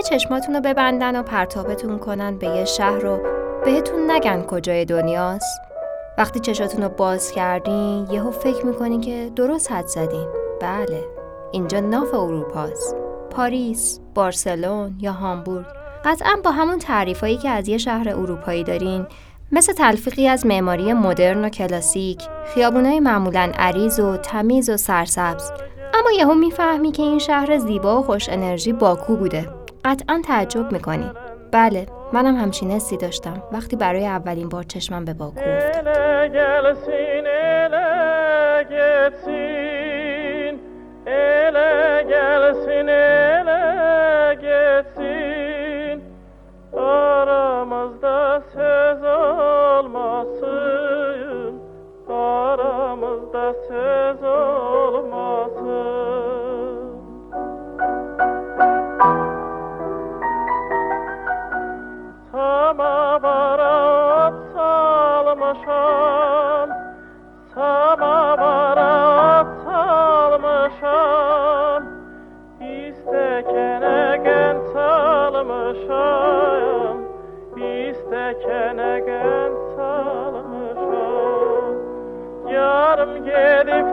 اگه چشماتون رو ببندن و پرتابتون کنن به یه شهر رو بهتون نگن کجای دنیاست. وقتی چشاتون رو باز کردین یهو فکر می‌کنین که درست حد زدین. بله اینجا ناف اروپاست. پاریس، بارسلون یا هامبورگ. قطعا با همون تعریفایی که از یه شهر اروپایی دارین مثل تلفیقی از معماری مدرن و کلاسیک خیابونای معمولا عریض و تمیز و سرسبز. اما یهو می‌فهمی که این شهر زیبا و خوش انرژی باکو بوده. قطعا تعجب می‌کنی. بله منم همچین حسی داشتم. وقتی برای اولین بار چشمم به باکو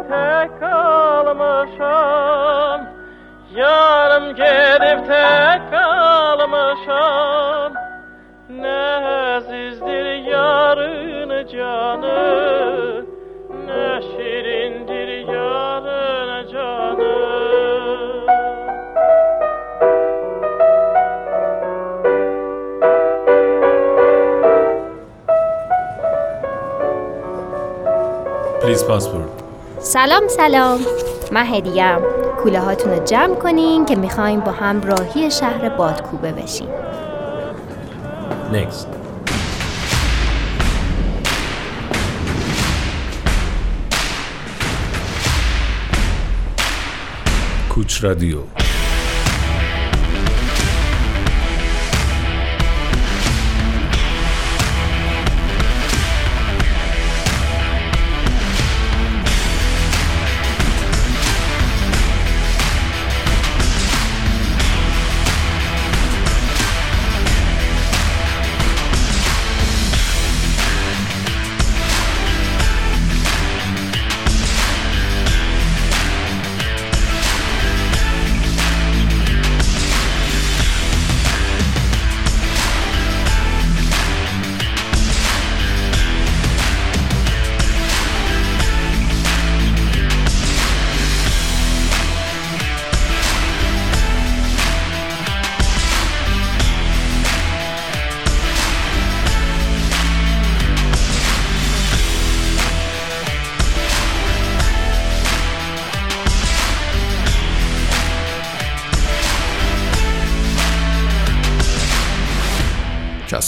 tek kalmışam Yarım gedib tek kalmışam Ne əzizdir yarın canı Ne şirindir yarın canı. Please password. سلام سلام. من هدیم کوله هاتون رو جمع کنین که می‌خوایم با هم راهی شهر بادکوبه بشیم نکست کوچ رادیو.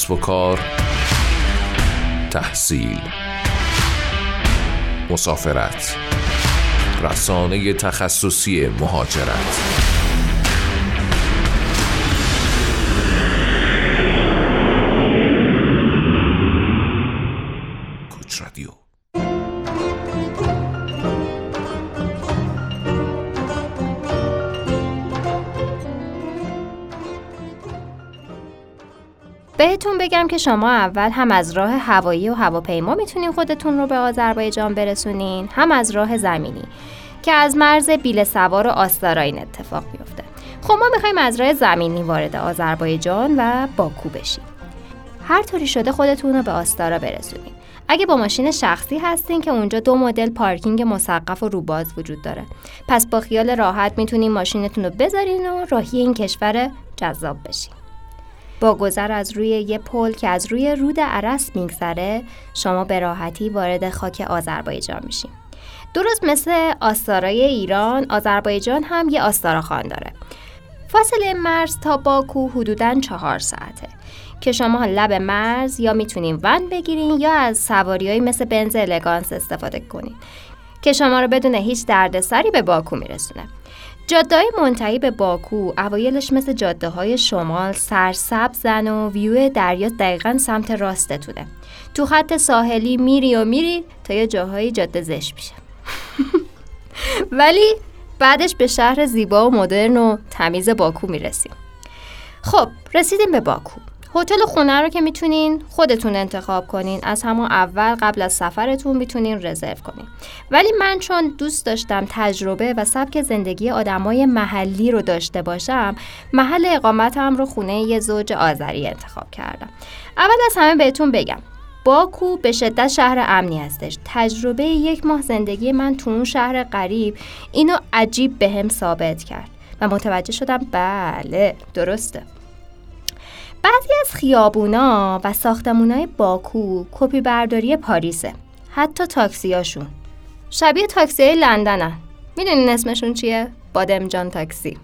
کسب و کار تحصیل مسافرت رسانه تخصصی مهاجرت. بهتون بگم که شما اول هم از راه هوایی و هواپیما می‌تونین خودتون رو به آذربایجان برسونین هم از راه زمینی که از مرز بیل سوار و آستارا این اتفاق میفته خب ما می‌خوایم از راه زمینی وارد آذربایجان و باکو بشیم. هر طوری شده خودتون رو به آستارا برسونین. اگه با ماشین شخصی هستین که اونجا دو مدل پارکینگ مسقف و روباز وجود داره. پس با خیال راحت می‌تونین ماشینتون رو بذارین و راهی این کشور جذاب بشین. با گذر از روی یه پل که از روی رود عرس میگذره شما به راحتی وارد خاک آذربایجان میشین. درست مثل آستارای ایران آذربایجان هم یه آستاراخان داره. فاصله مرز تا باکو حدوداً چهار ساعته. که شما لب مرز یا می‌تونین ون بگیرین یا از سواری مثل بنز الگانس استفاده کنین. که شما رو بدون هیچ دردسری به باکو میرسونه. جاده های منتهی به باکو اوایلش مثل جاده های شمال سرسبزن و ویو دریا دقیقا سمت راستتونه. تو خط ساحلی میری و میری تا یه جاهای جاده زش میشه. ولی بعدش به شهر زیبا و مدرن و تمیز باکو می‌رسیم. خب رسیدیم به باکو. هتل خونه رو که می‌تونین خودتون انتخاب کنین. از همون اول قبل از سفرتون می‌تونین رزرو کنین. ولی من چون دوست داشتم تجربه و سبک زندگی آدمای محلی رو داشته باشم محل اقامتم رو خونه یه زوج آذری انتخاب کردم. اول از همه بهتون بگم باکو به شدت شهر امنی هستش. تجربه یک ماه زندگی من تو اون شهر غریب اینو عجیب به هم ثابت کرد. و متوجه شدم بله درسته. بعضی از خیابونا و ساختمونای باکو کپی برداری پاریسه حتی تاکسیاشون شبیه تاکسی لندنن. می‌دونین اسمشون چیه؟ بادمجان تاکسی.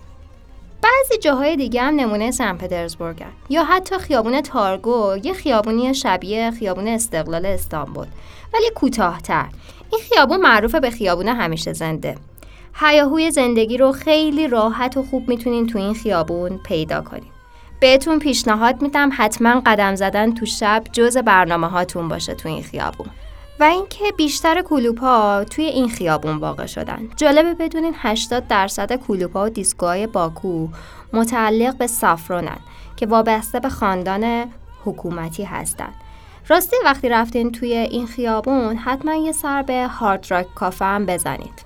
بعضی جاهای دیگه هم نمونه سن پترزبورگن. یا حتی خیابون تارگو یه خیابونی شبیه خیابون استقلال استانبول ولی کوتاهتر. این خیابون معروف به خیابون همیشه زنده. هیاهوی زندگی رو خیلی راحت و خوب می‌تونین تو این خیابون پیدا کنین. بهتون پیشنهاد میدم حتما قدم زدن تو شب جز برنامه هاتون باشه تو این خیابون. و اینکه بیشتر کلوپ توی این خیابون واقع شدن. جالبه بدونین 80 درصد کلوپ و دیسکوهای باکو متعلق به سافرونن که وابسته به خاندان حکومتی هستن. راستی وقتی رفتین توی این خیابون حتما یه سر به هارد راک کافه هم بزنید.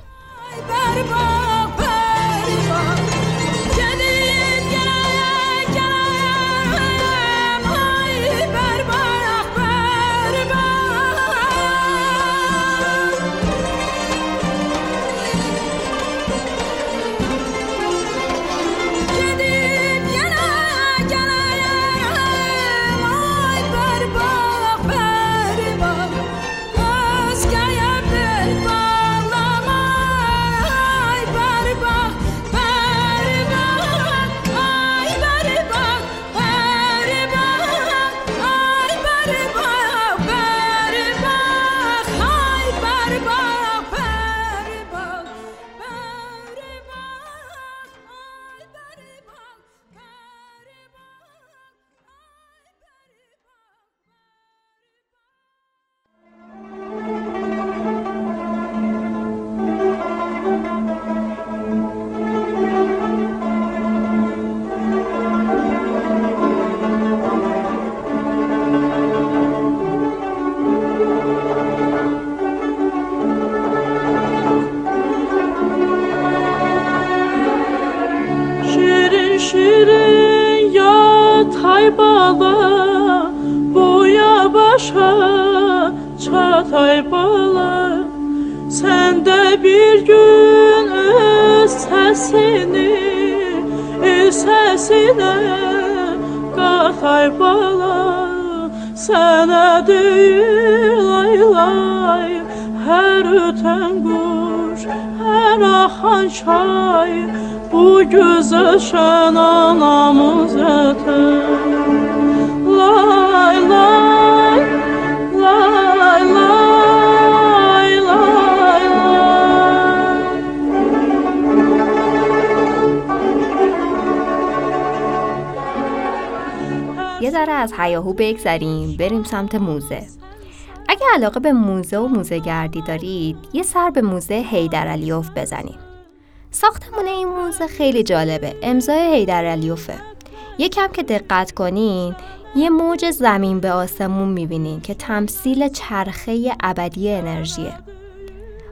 Çağatay bala Sən də bir gün öz səsini El səsinə qatay bala Sənə deyil ay lay Hər ötən quş, hər axan çay Bu gözəl şən anamız ətər Lay lay یه ذره از هیاهو بگذریم بریم سمت موزه. اگه علاقه به موزه و موزه گردی دارید یه سر به موزه هیدر علیوف بزنید ساختمون این موزه خیلی جالبه امضای هیدر علیوفه یکم که دقت کنین یه موج زمین به آسمون می‌بینین که تمثیل چرخه ابدی انرژیه.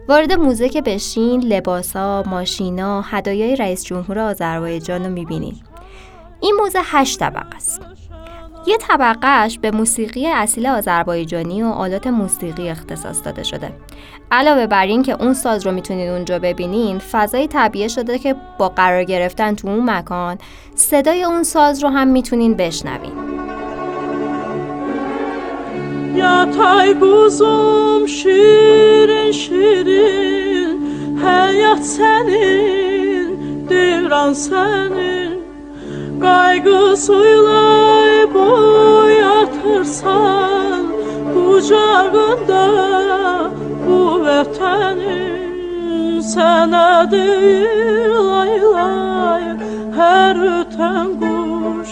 وارد موزه که بشین لباسا، ماشینا، هدایای رئیس جمهور آذربایجان رو می‌بینین. این موزه هشت طبقه است. یه طبقهش به موسیقی اصیل آذربایجانی و آلات موسیقی اختصاص داده شده. علاوه بر این که اون ساز رو می‌تونید اونجا ببینین فضای طبیعه شده که با قرار گرفتن تو اون مکان صدای اون ساز رو هم می‌تونین بشنوین. Yatay quzum şirin şirin Həyat sənin, devran sənin Qaygısıyla boyatırsan Qucağında bu vətənin Sənə deyir lay lay Hər ötən quş,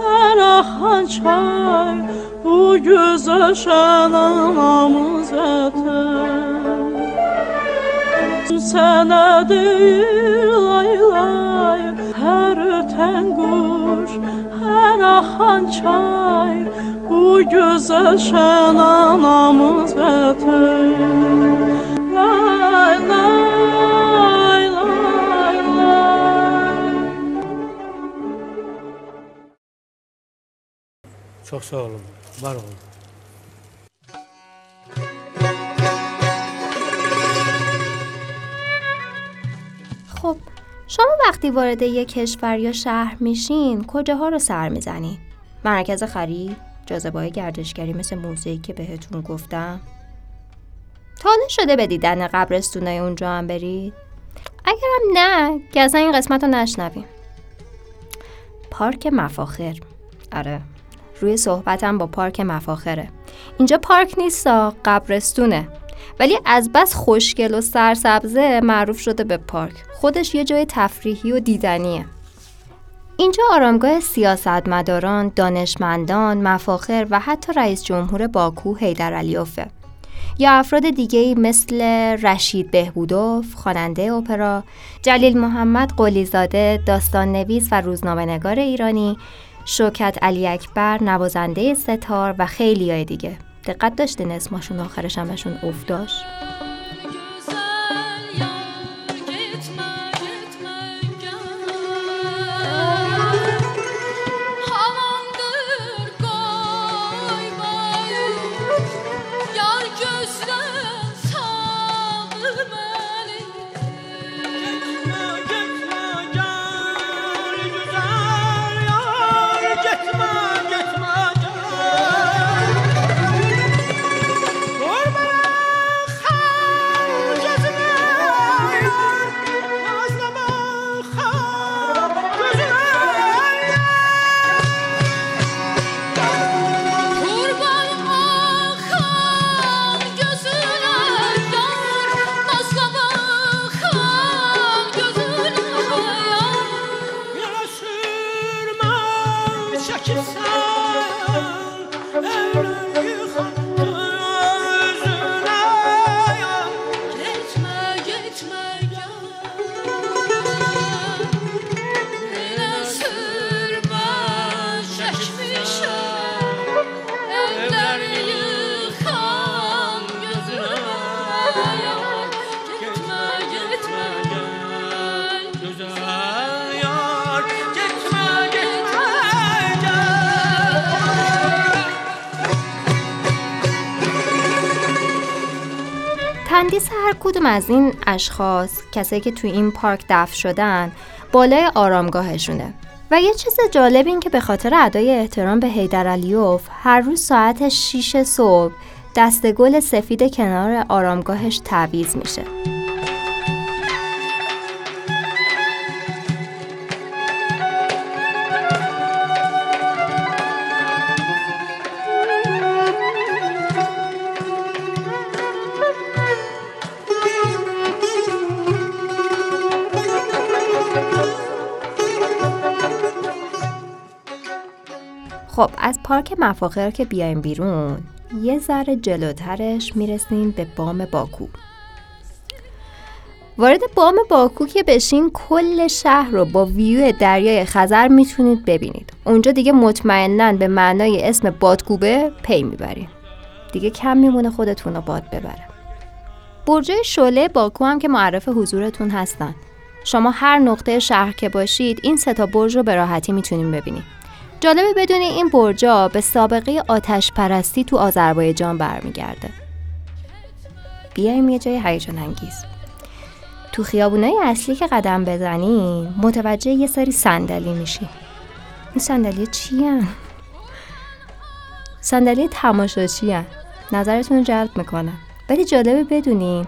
hər axan çay Bu gözəl şən anamız vətən Sənə deyir lay lay Quş kuş Her akan çay Bu güzel şen anamız vətən Lay lay lay lay Çox sağ olun. Var olun. خب شما وقتی وارد یک کشور یا شهر میشین کجاها رو سر می‌زنین؟ مرکز خرید؟ جاذبه گردشگری مثل موزه‌ای که بهتون گفتم؟ تا حالا شده به دیدن قبرستونای اونجا هم برید؟ اگرم نه که اصلا این قسمت رو نشنویم پارک مفاخر آره روی صحبتم با پارک مفاخره اینجا پارک نیستا قبرستونه ولی از بس خوشگل و سرسبزه معروف شده به پارک. خودش یه جای تفریحی و دیدنیه. اینجا آرامگاه سیاستمداران، دانشمندان، مفاخر و حتی رئیس جمهور باکو حیدر علیوفه یا افراد دیگه مثل رشید بهبودوف، خواننده اپرا، جلیل محمد قلیزاده، داستان نویس و روزنامه نگار ایرانی، شوکت علی اکبر، نوازنده ستار و خیلی های دیگه. دقت داشتین اسمشون آخرش هم بهشون اف داشت؟ تندیس هر کدوم از این اشخاص کسایی که توی این پارک دفن شدن بالای آرامگاهشونه؟ و یه چیز جالب این که به خاطر ادای احترام به حیدر علیوف هر روز ساعت 6 صبح دست گل سفید کنار آرامگاهش تعویض میشه. پارک مفاخر که بیایم بیرون یه ذره جلوترش می‌رسیم به بام باکو. وارد بام باکو که بشین کل شهر رو با ویو دریای خزر می‌تونید ببینید. اونجا دیگه مطمئنا به معنای اسم بادکوبه پی می‌بریم. دیگه کم میمونه خودتون رو باد ببره. برجای شعله باکو هم که معرف حضورتون هستن. شما هر نقطه شهر که باشید این سه تا برج رو به راحتی می‌تونید ببینید جالبه بدونی این برجا به سابقه آتش پرستی تو آذربایجان برمیگرده بیایم یه جای هیجان انگیز تو خیابونای اصلی که قدم بزنین متوجه یه سری صندلی میشی این صندلی چی؟ صندلی تماشاچی. نظرتون جلب می‌کنن ولی جالبه بدونین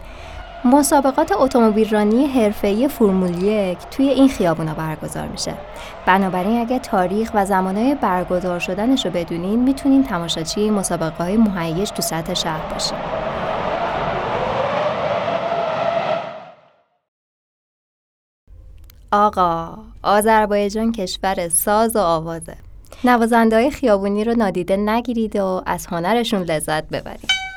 مسابقات اتومبیل رانی حرفه‌ای فرمول یک توی این خیابونا برگزار میشه. بنابراین اگه تاریخ و زمانه برگزار شدنش رو بدونین می‌تونین تماشاچی مسابقه های مهیج تو سطح شهر باشین. آقا آذربایجان کشور ساز و آوازه نوازنده های خیابونی رو نادیده نگیرید و از هنرشون لذت ببرید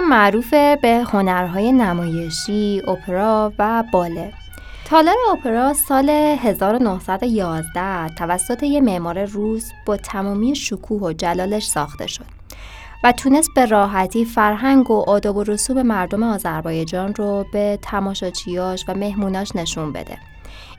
معروف به هنرهای نمایشی، اپرا و باله. تالار اپرا سال 1911 توسط یه معمار روس با تمامی شکوه و جلالش ساخته شد و تونست به راحتی فرهنگ و آداب و رسوم مردم آذربایجان رو به تماشاچیاش و مهموناش نشون بده.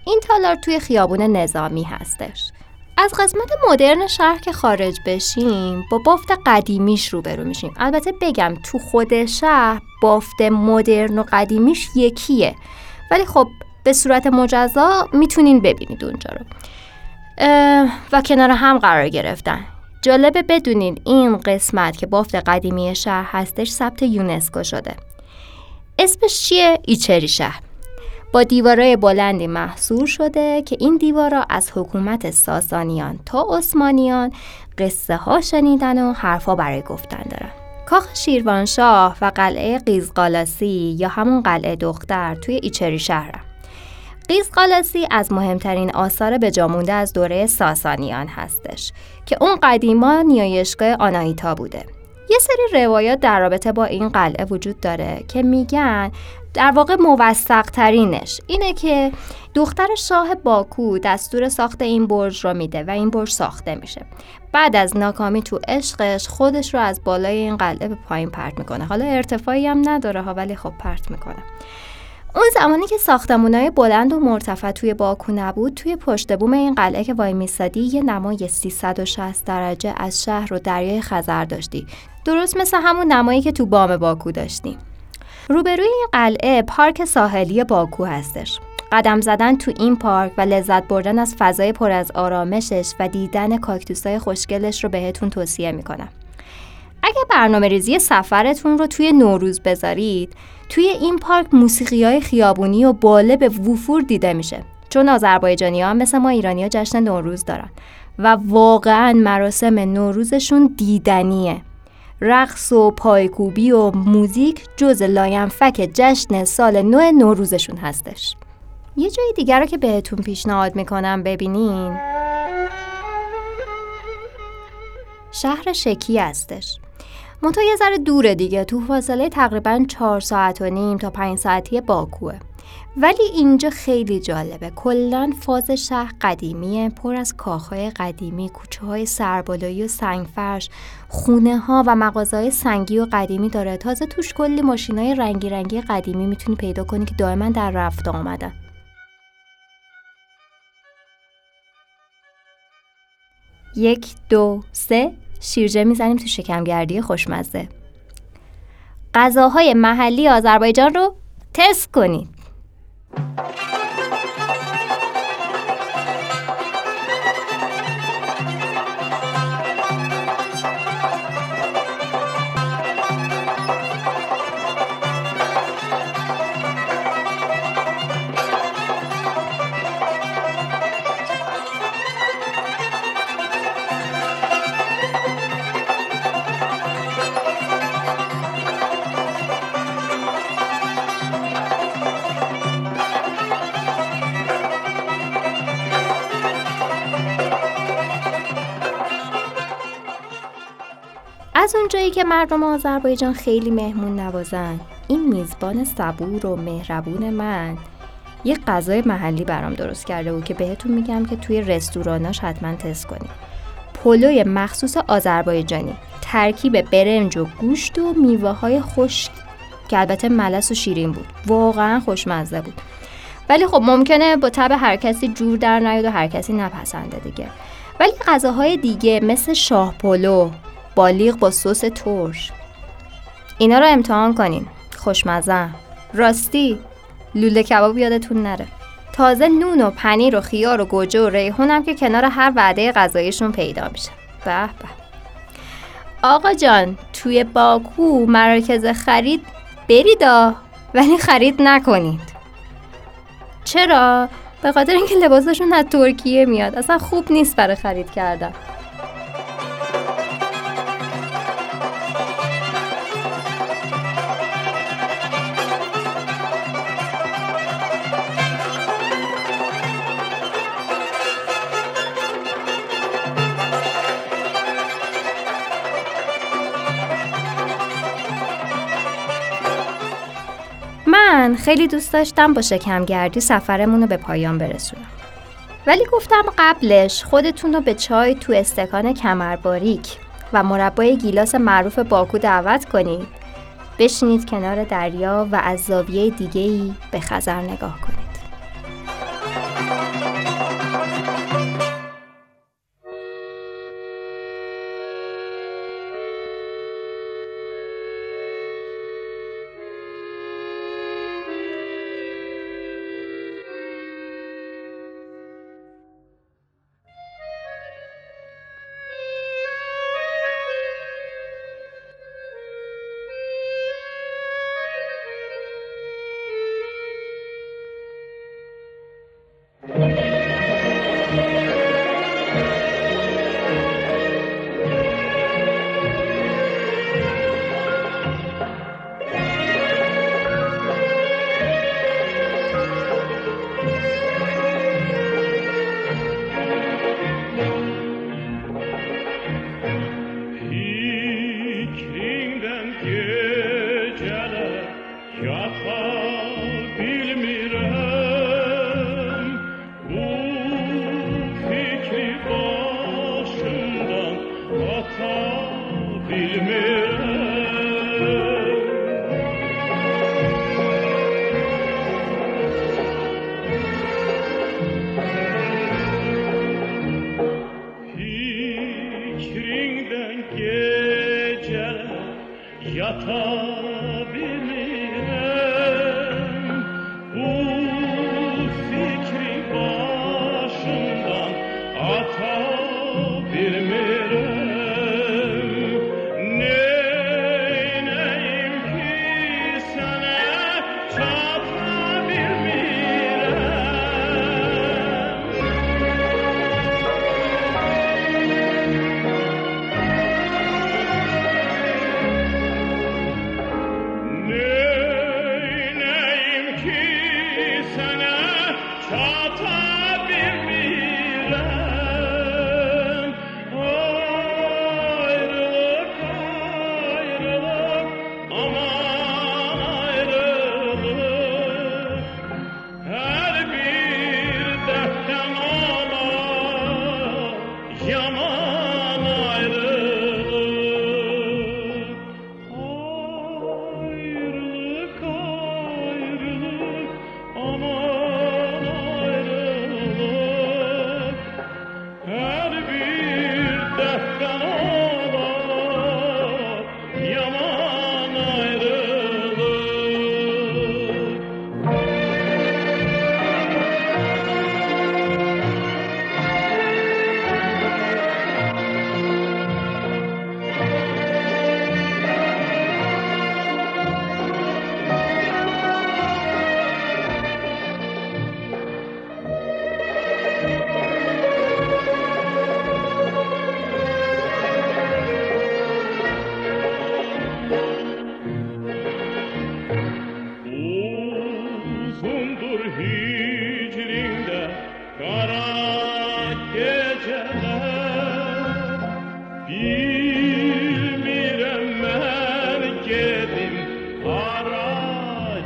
این تالار توی خیابون نظامی هستش. از قسمت مدرن شهر که خارج بشیم با بافت قدیمیش روبرو میشیم. البته بگم تو خود شهر بافت مدرن و قدیمیش یکیه. ولی خب به صورت مجزا می‌تونین ببینید اونجا رو. و کنار هم قرار گرفتن. جالبه بدونین این قسمت که بافت قدیمی شهر هستش ثبت یونسکو شده. اسمش چیه؟ ایچری شهر. با دیوارای بلندی محصور شده که این دیوارا از حکومت ساسانیان تا عثمانیان قصه ها شنیدن و حرفا برای گفتن دارن. کاخ شیروانشاه و قلعه قیزقالاسی یا همون قلعه دختر توی ایچری شهرم قیزقالاسی از مهمترین آثار به جامونده از دوره ساسانیان هستش که اون قدیما نیایشگاه آناهیتا بوده. یه سری روایات در رابطه با این قلعه وجود داره که میگن در واقع موثق ترینش اینه که دختر شاه باکو دستور ساخت این برج رو میده و این برج ساخته میشه. بعد از ناکامی تو عشقش خودش رو از بالای این قلعه به پایین پرت می‌کنه. حالا ارتفاعی هم نداره ها ولی خب پرت می‌کنه. اون زمانی که ساختمونای بلند و مرتفع توی باکو نبود توی پشت بوم این قلعه که وای میستادی یه نمای 360 درجه از شهر و دریای خزر داشتی. درست مثل همون نمایی که تو بام باکو داشتیم. روبروی این قلعه پارک ساحلی باکو هستش. قدم زدن تو این پارک و لذت بردن از فضای پر از آرامشش و دیدن کاکتوسای خوشگلش رو بهتون توصیه می‌کنم. اگه برنامه ریزی سفرتون رو توی نوروز بذارید توی این پارک موسیقی های خیابونی و باله به وفور دیده میشه. چون آذربایجانی ها مثل ما ایرانی ها جشن نوروز دارن. و واقعا مراسم نوروزشون دیدنیه. رقص و پایکوبی و موزیک جز لاینفک جشن سال نو نوروزشون هستش. یه جای دیگر رو که بهتون پیشنهاد می‌کنم ببینین. شهر شکی هستش. منتها یه ذره دوره دیگه تو فاصله تقریبا چهار ساعت و نیم تا پنج ساعتی باکوه. ولی اینجا خیلی جالبه. کلا فاز شهر قدیمیه پر از کاخهای قدیمی کوچه های سربالایی و سنگفرش خونه ها و مغازه های سنگی و قدیمی داره. تازه توش کلی ماشین های رنگی رنگی قدیمی می‌تونی پیدا کنی که دائما در رفت آمدن یک دو سه. شیرجه می‌زنیم تو شکمگردی خوشمزه. غذاهای محلی آذربایجان رو تست کنید. Thank you. از اونجایی که مردم آذربایجان خیلی مهمون نوازن این میزبان صبور و مهربون من. یه غذای محلی برام درست کرده بود که بهتون میگم که توی رستوراناش حتما تست کنید. پلوی مخصوص آذربایجانی ترکیب برنج و گوشت و میوه های خشک که البته ملس و شیرین بود. واقعا خوشمزه بود. ولی خب ممکنه با تب هر کسی جور در نیاد و هر کسی نپسنده دیگه. ولی غذاهای دیگه مثل شاه پلو بالیغ با سس ترش. اینا رو امتحان کنین. خوشمزه. راستی لوله کباب یادتون نره. تازه نون و پنیر و خیار و گوجه و ریحون هم که کنار هر وعده غذاییشون پیدا میشه. به به. آقا جان توی باکو مراکز خرید بریدا ولی خرید نکنید. چرا؟ به خاطر اینکه لباسشون از ترکیه میاد. اصلا خوب نیست برای خرید کردن. خیلی دوست داشتم با شکمگردی سفرمون رو به پایان برسونم. ولی گفتم قبلش خودتون رو به چای تو استکان کمر باریک و مربای گیلاس معروف باکو دعوت کنید بشینید کنار دریا و از زاویه دیگه‌ای به خزر نگاه کنید.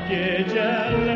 geceler.